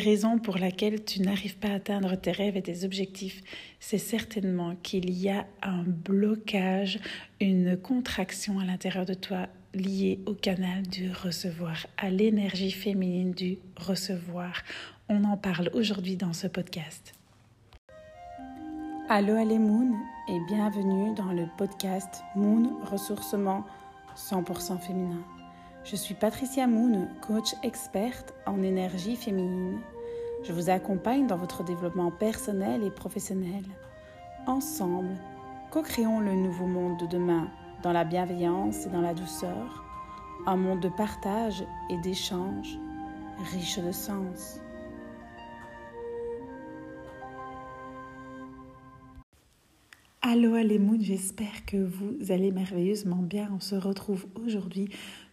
raison pour laquelle tu n'arrives pas à atteindre tes rêves et tes objectifs, c'est certainement qu'il y a un blocage, une contraction à l'intérieur de toi liée au canal du recevoir, à l'énergie féminine du recevoir. On en parle aujourd'hui dans ce podcast. Allô, allez Moon et bienvenue dans le podcast Moon Ressourcement 100% féminin. Je suis Patricia Moon, coach experte en énergie féminine. Je vous accompagne dans votre développement personnel et professionnel. Ensemble, co-créons le nouveau monde de demain dans la bienveillance et dans la douceur, un monde de partage et d'échange riche de sens. Allez Moon, j'espère que vous allez merveilleusement bien. On se retrouve aujourd'hui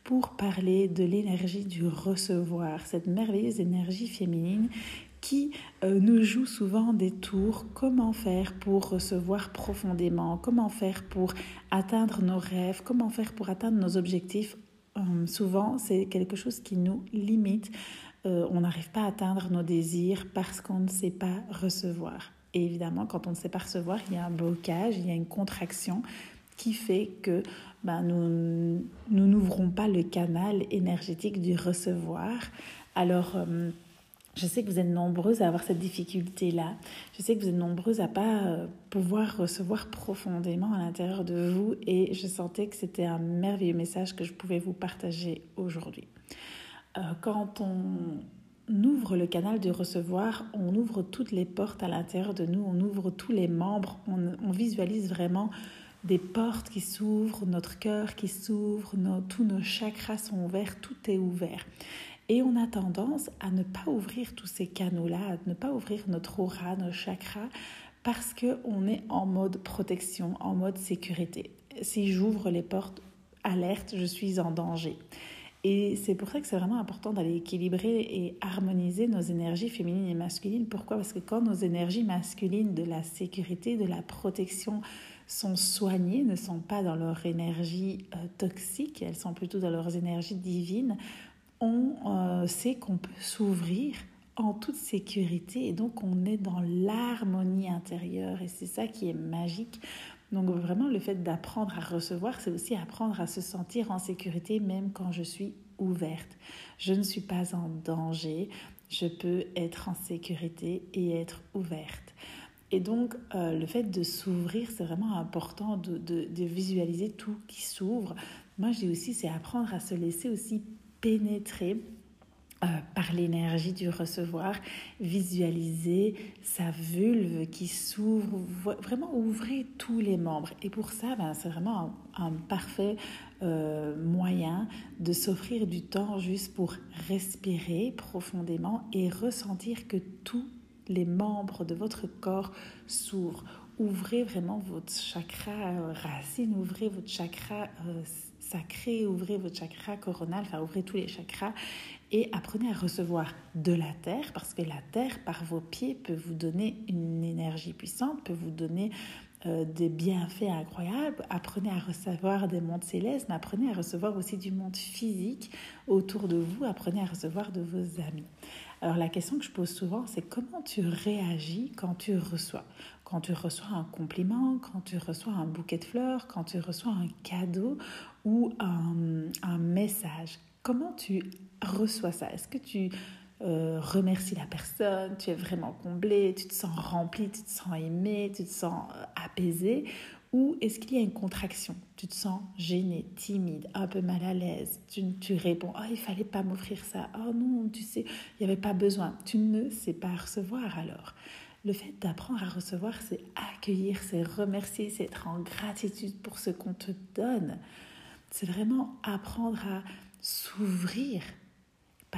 pour parler de l'énergie du recevoir, cette merveilleuse énergie féminine qui euh, nous joue souvent des tours. Comment faire pour recevoir profondément? Comment faire pour atteindre nos rêves? Comment faire pour atteindre nos objectifs? Euh, Souvent, c'est quelque chose qui nous limite. Euh, on n'arrive pas à atteindre nos désirs parce qu'on ne sait pas recevoir. Et évidemment, quand on ne sait pas recevoir, il y a un blocage, il y a une contraction qui fait que ben, nous n'ouvrons pas le canal énergétique du recevoir. Alors, euh, je sais que vous êtes nombreuses à avoir cette difficulté-là. Je sais que vous êtes nombreuses à pas euh, pouvoir recevoir profondément à l'intérieur de vous et je sentais que c'était un merveilleux message que je pouvais vous partager aujourd'hui. Euh, quand on ouvre le canal du recevoir, on ouvre toutes les portes à l'intérieur de nous, on ouvre tous les membres, on visualise vraiment des portes qui s'ouvrent, notre cœur qui s'ouvre, tous nos chakras sont ouverts, tout est ouvert. Et on a tendance à ne pas ouvrir tous ces canaux-là, à ne pas ouvrir notre aura, nos chakras, parce qu'on est en mode protection, en mode sécurité. Si j'ouvre les portes, alerte, je suis en danger. Et c'est pour ça que c'est vraiment important d'aller équilibrer et harmoniser nos énergies féminines et masculines. Pourquoi? Parce que quand nos énergies masculines de la sécurité, de la protection, sont soignées, ne sont pas dans leur énergie euh, toxique, elles sont plutôt dans leurs énergies divines, on euh, sait qu'on peut s'ouvrir en toute sécurité et donc on est dans l'harmonie intérieure et c'est ça qui est magique. Donc vraiment le fait d'apprendre à recevoir, c'est aussi apprendre à se sentir en sécurité même quand je suis ouverte. Je ne suis pas en danger, je peux être en sécurité et être ouverte. Et donc, euh, le fait de s'ouvrir, c'est vraiment important de, de, visualiser tout qui s'ouvre. Moi, je dis aussi, c'est apprendre à se laisser aussi pénétrer euh, par l'énergie du recevoir, visualiser sa vulve qui s'ouvre, vraiment ouvrir tous les membres. Et pour ça, ben, c'est vraiment un, parfait euh, moyen de s'offrir du temps juste pour respirer profondément et ressentir que tout les membres de votre corps s'ouvrent. Ouvrez vraiment votre chakra euh, racine, ouvrez votre chakra euh, sacré, ouvrez votre chakra coronal, enfin ouvrez tous les chakras et apprenez à recevoir de la terre parce que la terre par vos pieds peut vous donner une énergie puissante, peut vous donner euh, des bienfaits incroyables. Apprenez à recevoir des mondes célestes, mais apprenez à recevoir aussi du monde physique autour de vous. Apprenez à recevoir de vos amis. Alors la question que je pose souvent, c'est comment tu réagis quand tu reçois? Quand tu reçois un compliment, quand tu reçois un bouquet de fleurs, quand tu reçois un cadeau ou un, message. Comment tu reçois ça? Est-ce que tu euh, remercies la personne, tu es vraiment comblé, tu te sens rempli, tu te sens aimé, tu te sens euh, apaisé ou est-ce qu'il y a une contraction? Tu te sens gêné, timide, un peu mal à l'aise. Tu, tu réponds Oh, il fallait pas m'offrir ça. Oh non, tu sais, il n'y avait pas besoin. Tu ne sais pas recevoir alors. Le fait d'apprendre à recevoir, c'est accueillir, c'est remercier, c'est être en gratitude pour ce qu'on te donne. C'est vraiment apprendre à s'ouvrir.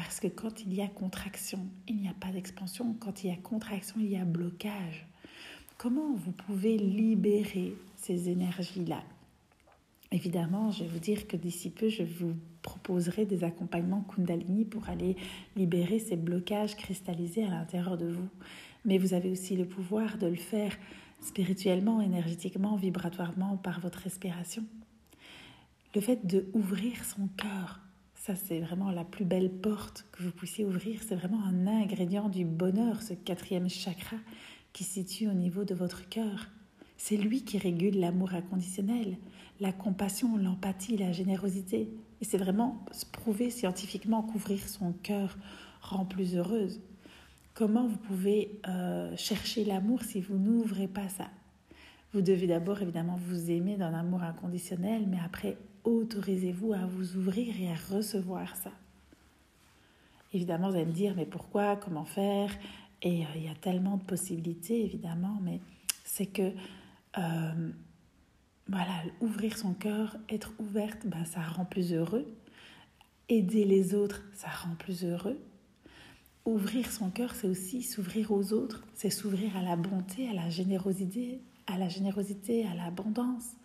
Parce que quand il y a contraction, il n'y a pas d'expansion. Quand il y a contraction, il y a blocage. Comment vous pouvez libérer ces énergies-là? Évidemment, je vais vous dire que d'ici peu, je vous proposerai des accompagnements Kundalini pour aller libérer ces blocages cristallisés à l'intérieur de vous. Mais vous avez aussi le pouvoir de le faire spirituellement, énergétiquement, vibratoirement par votre respiration. Le fait de ouvrir son cœur, Ça, c'est vraiment la plus belle porte que vous puissiez ouvrir. C'est vraiment un ingrédient du bonheur, ce quatrième chakra qui se situe au niveau de votre cœur. C'est lui qui régule l'amour inconditionnel, la compassion, l'empathie, la générosité. Et c'est vraiment prouvé scientifiquement qu'ouvrir son cœur rend plus heureuse. Comment vous pouvez euh, chercher l'amour si vous n'ouvrez pas ça? Vous devez d'abord évidemment vous aimer d'un amour inconditionnel, mais après autorisez-vous à vous ouvrir et à recevoir ça. Évidemment, vous allez me dire, mais pourquoi, comment faire? Et euh, il y a tellement de possibilités, évidemment, mais c'est que, euh, voilà, ouvrir son cœur, être ouverte, ben, ça rend plus heureux. Aider les autres, ça rend plus heureux. Ouvrir son cœur, c'est aussi s'ouvrir aux autres, c'est s'ouvrir à la bonté, à la générosité, à la générosité, à l'abondance.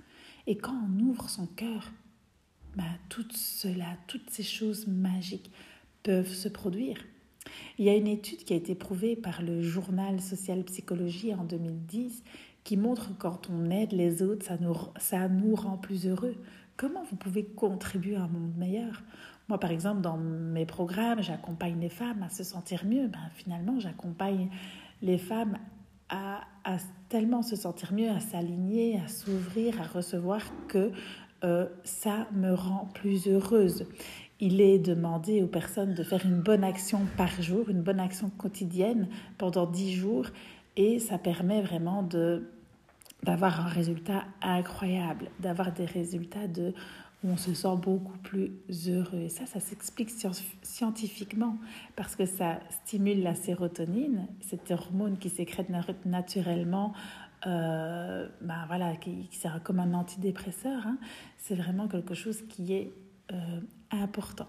Et quand on ouvre son cœur, bah, tout cela, toutes ces choses magiques peuvent se produire. Il y a une étude qui a été prouvée par le journal Social Psychologie en 2010 qui montre que quand on aide les autres, ça nous, ça nous rend plus heureux. Comment vous pouvez contribuer à un monde meilleur? Moi, par exemple, dans mes programmes, j'accompagne les femmes à se sentir mieux. Ben, finalement, j'accompagne les femmes à, tellement se sentir mieux, à s'aligner, à s'ouvrir, à recevoir que euh, ça me rend plus heureuse. Il est demandé aux personnes de faire une bonne action par jour, une bonne action quotidienne pendant dix jours, et ça permet vraiment d'avoir un résultat incroyable, d'avoir des résultats de où on se sent beaucoup plus heureux. Et ça, ça s'explique scientifiquement parce que ça stimule la sérotonine, cette hormone qui sécrète naturellement euh, ben voilà, qui, sert comme un antidépresseur, hein, c'est vraiment quelque chose qui est euh, important.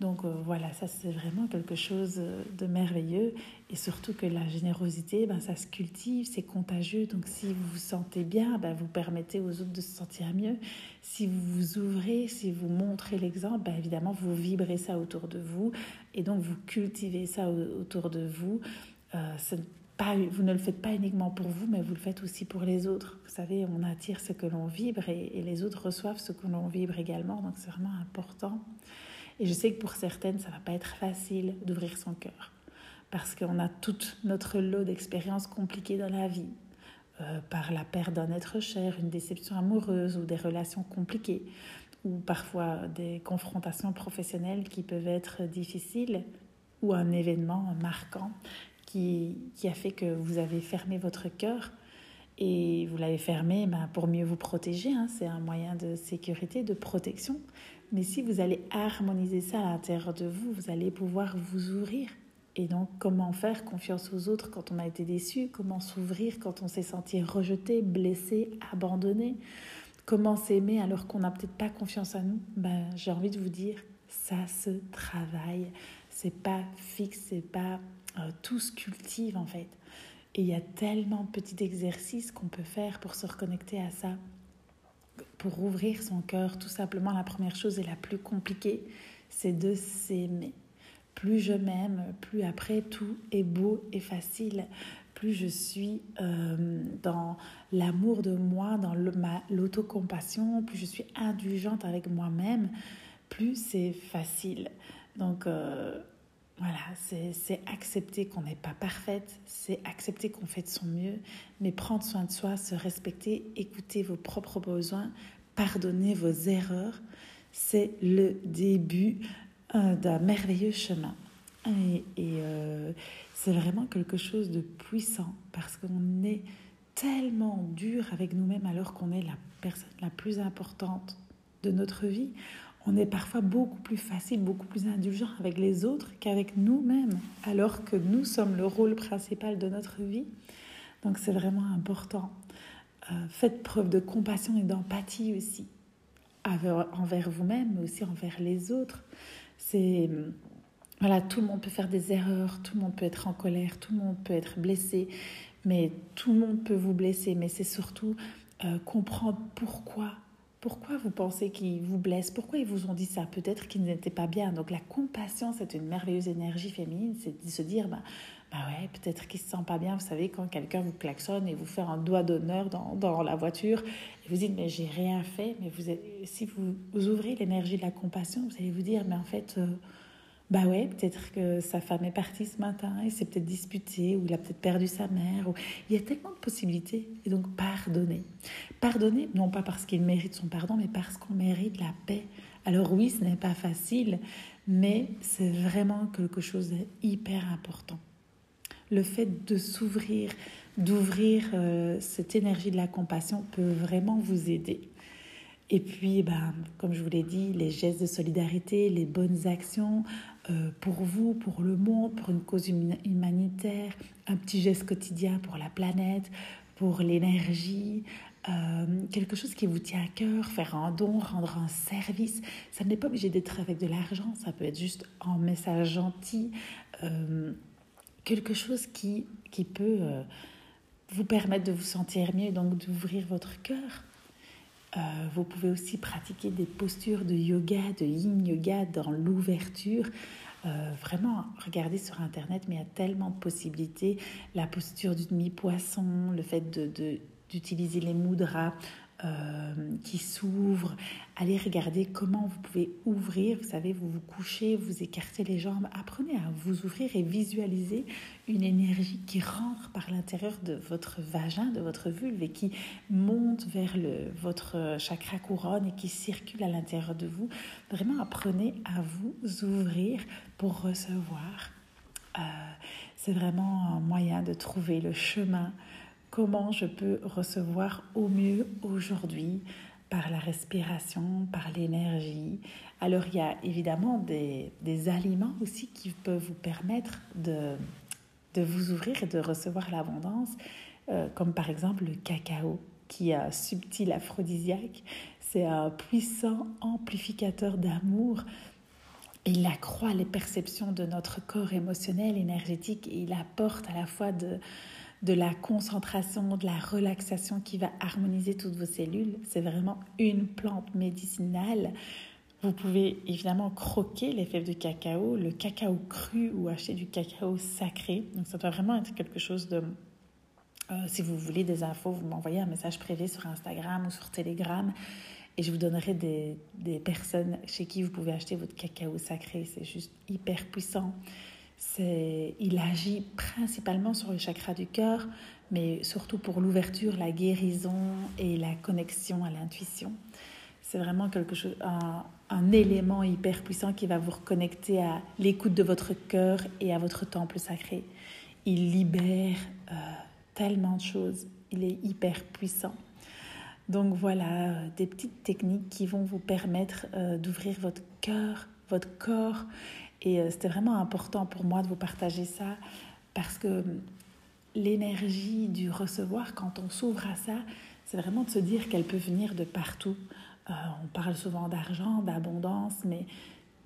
Donc euh, voilà, ça c'est vraiment quelque chose de merveilleux et surtout que la générosité, ben, ça se cultive, c'est contagieux. Donc si vous vous sentez bien, ben, vous permettez aux autres de se sentir mieux. Si vous vous ouvrez, si vous montrez l'exemple, ben, évidemment vous vibrez ça autour de vous et donc vous cultivez ça autour de vous. Euh, vous ne le faites pas uniquement pour vous, mais vous le faites aussi pour les autres. Vous savez, on attire ce que l'on vibre et, les autres reçoivent ce que l'on vibre également. Donc c'est vraiment important. Et je sais que pour certaines, ça va pas être facile d'ouvrir son cœur parce qu'on a toute notre lot d'expériences compliquées dans la vie, euh, par la perte d'un être cher, une déception amoureuse ou des relations compliquées, ou parfois des confrontations professionnelles qui peuvent être difficiles, ou un événement marquant qui, a fait que vous avez fermé votre cœur et vous l'avez fermé ben, pour mieux vous protéger. Hein. C'est un moyen de sécurité, de protection. Mais si vous allez harmoniser ça à l'intérieur de vous, vous allez pouvoir vous ouvrir. Et donc, comment faire confiance aux autres quand on a été déçu? Comment s'ouvrir quand on s'est senti rejeté, blessé, abandonné? Comment s'aimer alors qu'on n'a peut-être pas confiance à nous? Ben, J'ai envie de vous dire, ça se travaille. C'est pas fixe, c'est pas euh, tout se cultive en fait. Et il y a tellement de petits exercices qu'on peut faire pour se reconnecter à ça, pour ouvrir son cœur. Tout simplement, la première chose et la plus compliquée, c'est de s'aimer. Plus je m'aime, plus après tout est beau et facile. Plus je suis euh, dans l'amour de moi, dans l'autocompassion, plus je suis indulgente avec moi-même, plus c'est facile. Donc, euh, voilà, c'est accepter qu'on n'est pas parfaite, c'est accepter qu'on fait de son mieux, mais prendre soin de soi, se respecter, écouter vos propres besoins, pardonner vos erreurs, c'est le début euh, d'un merveilleux chemin. Et, euh, c'est vraiment quelque chose de puissant parce qu'on est tellement dur avec nous-mêmes alors qu'on est la personne la plus importante de notre vie on est parfois beaucoup plus facile, beaucoup plus indulgent avec les autres qu'avec nous-mêmes, alors que nous sommes le rôle principal de notre vie. Donc c'est vraiment important. Euh, faites preuve de compassion et d'empathie aussi, envers vous-même, mais aussi envers les autres. C'est voilà, tout le monde peut faire des erreurs, tout le monde peut être en colère, tout le monde peut être blessé, mais tout le monde peut vous blesser. Mais c'est surtout euh, comprendre pourquoi pourquoi vous pensez qu'ils vous blessent? Pourquoi ils vous ont dit ça? Peut-être qu'ils n'étaient pas bien. Donc la compassion, c'est une merveilleuse énergie féminine, c'est de se dire, bah, Bah ouais, peut-être qu'il se sent pas bien. Vous savez, quand quelqu'un vous klaxonne et vous fait un doigt d'honneur dans, dans, la voiture, et vous dites, mais j'ai rien fait. Mais vous si vous, ouvrez l'énergie de la compassion, vous allez vous dire, mais en fait, euh, bah ouais, peut-être que sa femme est partie ce matin, il s'est peut-être disputé, ou il a peut-être perdu sa mère. Ou... Il y a tellement de possibilités. Et donc, pardonner. Pardonner, non pas parce qu'il mérite son pardon, mais parce qu'on mérite la paix. Alors oui, ce n'est pas facile, mais c'est vraiment quelque chose d'hyper important. Le fait de s'ouvrir, d'ouvrir euh, cette énergie de la compassion peut vraiment vous aider. Et puis, ben, comme je vous l'ai dit, les gestes de solidarité, les bonnes actions euh, pour vous, pour le monde, pour une cause humanitaire, un petit geste quotidien pour la planète, pour l'énergie, euh, quelque chose qui vous tient à cœur, faire un don, rendre un service. Ça n'est pas obligé d'être avec de l'argent, ça peut être juste un message gentil, euh, quelque chose qui, qui peut vous permettre de vous sentir mieux, donc d'ouvrir votre cœur. Euh, vous pouvez aussi pratiquer des postures de yoga, de yin yoga dans l'ouverture. Euh, vraiment, regardez sur Internet, mais il y a tellement de possibilités. La posture du demi-poisson, le fait d'utiliser de, les mudras, euh, qui s'ouvre. Allez regarder comment vous pouvez ouvrir. Vous savez, vous vous couchez, vous écartez les jambes. Apprenez à vous ouvrir et visualiser une énergie qui rentre par l'intérieur de votre vagin, de votre vulve et qui monte vers le, votre chakra couronne et qui circule à l'intérieur de vous. Vraiment, apprenez à vous ouvrir pour recevoir. Euh, c'est vraiment un moyen de trouver le chemin comment je peux recevoir au mieux aujourd'hui par la respiration, par l'énergie. Alors il y a évidemment des, aliments aussi qui peuvent vous permettre de, de vous ouvrir et de recevoir l'abondance, euh, comme par exemple le cacao, qui est un subtil aphrodisiaque. C'est un puissant amplificateur d'amour. Il accroît les perceptions de notre corps émotionnel, énergétique, et il apporte à la fois de, de la concentration, de la relaxation qui va harmoniser toutes vos cellules. C'est vraiment une plante médicinale. Vous pouvez évidemment croquer les fèves de cacao, le cacao cru ou acheter du cacao sacré. Donc ça doit vraiment être quelque chose de... Euh, si vous voulez des infos, vous m'envoyez un message privé sur Instagram ou sur Telegram et je vous donnerai des, des personnes chez qui vous pouvez acheter votre cacao sacré. C'est juste hyper puissant il agit principalement sur le chakra du cœur, mais surtout pour l'ouverture, la guérison et la connexion à l'intuition. C'est vraiment quelque chose, un, élément hyper puissant qui va vous reconnecter à l'écoute de votre cœur et à votre temple sacré. Il libère euh, tellement de choses. Il est hyper puissant. Donc voilà, euh, des petites techniques qui vont vous permettre euh, d'ouvrir votre cœur, votre corps et euh, c'était vraiment important pour moi de vous partager ça parce que hum, l'énergie du recevoir, quand on s'ouvre à ça, c'est vraiment de se dire qu'elle peut venir de partout. Euh, on parle souvent d'argent, d'abondance, mais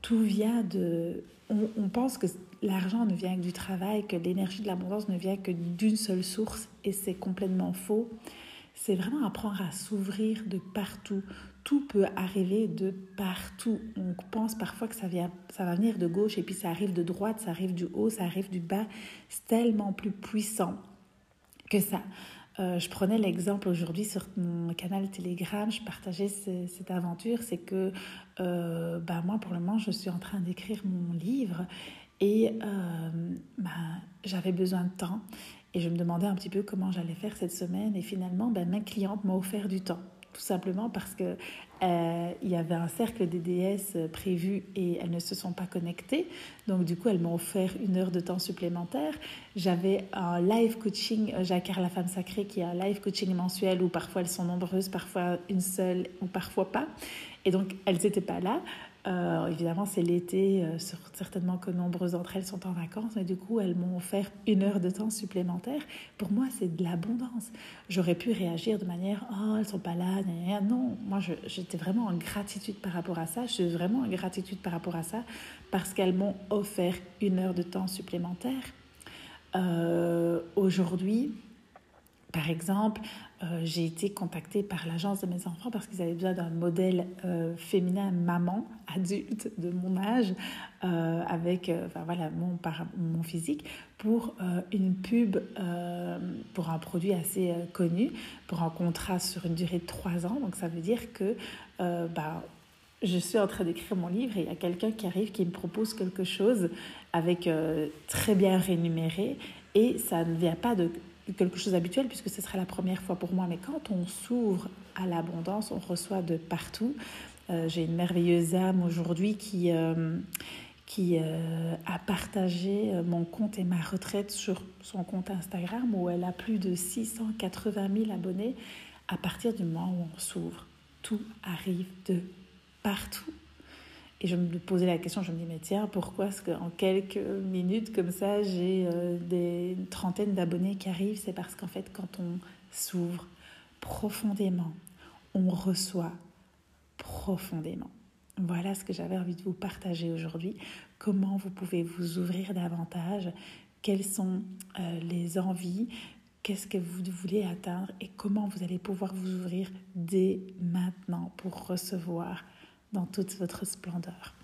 tout vient de... On, pense que l'argent ne vient que du travail, que l'énergie de l'abondance ne vient que d'une seule source, et c'est complètement faux. C'est vraiment apprendre à s'ouvrir de partout tout peut arriver de partout. On pense parfois que ça, vient, ça va venir de gauche et puis ça arrive de droite, ça arrive du haut, ça arrive du bas. C'est tellement plus puissant que ça. Euh, je prenais l'exemple aujourd'hui sur mon canal Telegram, je partageais cette aventure, c'est que euh, bah moi pour le moment je suis en train d'écrire mon livre et euh, bah, j'avais besoin de temps et je me demandais un petit peu comment j'allais faire cette semaine et finalement bah, ma cliente m'a offert du temps tout simplement parce que euh, il y avait un cercle des déesses prévu et elles ne se sont pas connectées. Donc du coup, elles m'ont offert une heure de temps supplémentaire. J'avais un live coaching, euh, Jacquard la femme sacrée, qui est un live coaching mensuel où parfois elles sont nombreuses, parfois une seule ou parfois pas. Et donc elles n'étaient pas là. Euh, évidemment, c'est l'été, euh, certainement que nombreuses d'entre elles sont en vacances, et du coup, elles m'ont offert une heure de temps supplémentaire. Pour moi, c'est de l'abondance. J'aurais pu réagir de manière Oh, elles sont pas là, non. Moi, j'étais vraiment en gratitude par rapport à ça. Je suis vraiment en gratitude par rapport à ça parce qu'elles m'ont offert une heure de temps supplémentaire. Euh, aujourd'hui, par exemple, euh, j'ai été contactée par l'agence de mes enfants parce qu'ils avaient besoin d'un modèle euh, féminin maman adulte de mon âge euh, avec enfin, voilà, mon, par, mon physique pour une pub pour un produit assez connu pour un contrat sur une durée de trois ans. Donc ça veut dire que bah, je suis en train d'écrire mon livre et il y a quelqu'un qui arrive qui me propose quelque chose avec très bien rémunéré et ça ne vient pas de quelque chose d'habituel puisque ce sera la première fois pour moi. Mais quand on s'ouvre à l'abondance, on reçoit de partout. Euh, j'ai une merveilleuse âme aujourd'hui qui, euh, euh, a partagé mon compte et ma retraite sur son compte Instagram où elle a plus de 680 000 abonnés à partir du moment où on s'ouvre. Tout arrive de partout. Et je me posais la question, je me dis, mais tiens, pourquoi est-ce qu'en quelques minutes comme ça, j'ai euh, des trentaines d'abonnés qui arrivent? C'est parce qu'en fait, quand on s'ouvre profondément, on reçoit profondément. Voilà ce que j'avais envie de vous partager aujourd'hui. Comment vous pouvez vous ouvrir davantage? Quelles sont euh, les envies? Qu'est-ce que vous voulez atteindre? Et comment vous allez pouvoir vous ouvrir dès maintenant pour recevoir dans toute votre splendeur.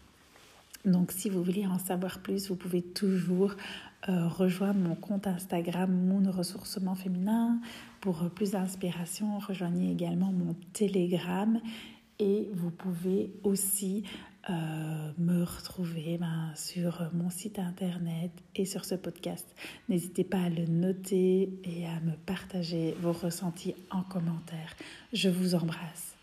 Donc si vous voulez en savoir plus, vous pouvez toujours euh, rejoindre mon compte Instagram Mon Ressourcement Féminin. Pour euh, plus d'inspiration, rejoignez également mon Telegram et vous pouvez aussi euh, me retrouver ben, sur mon site internet et sur ce podcast. N'hésitez pas à le noter et à me partager vos ressentis en commentaire. Je vous embrasse.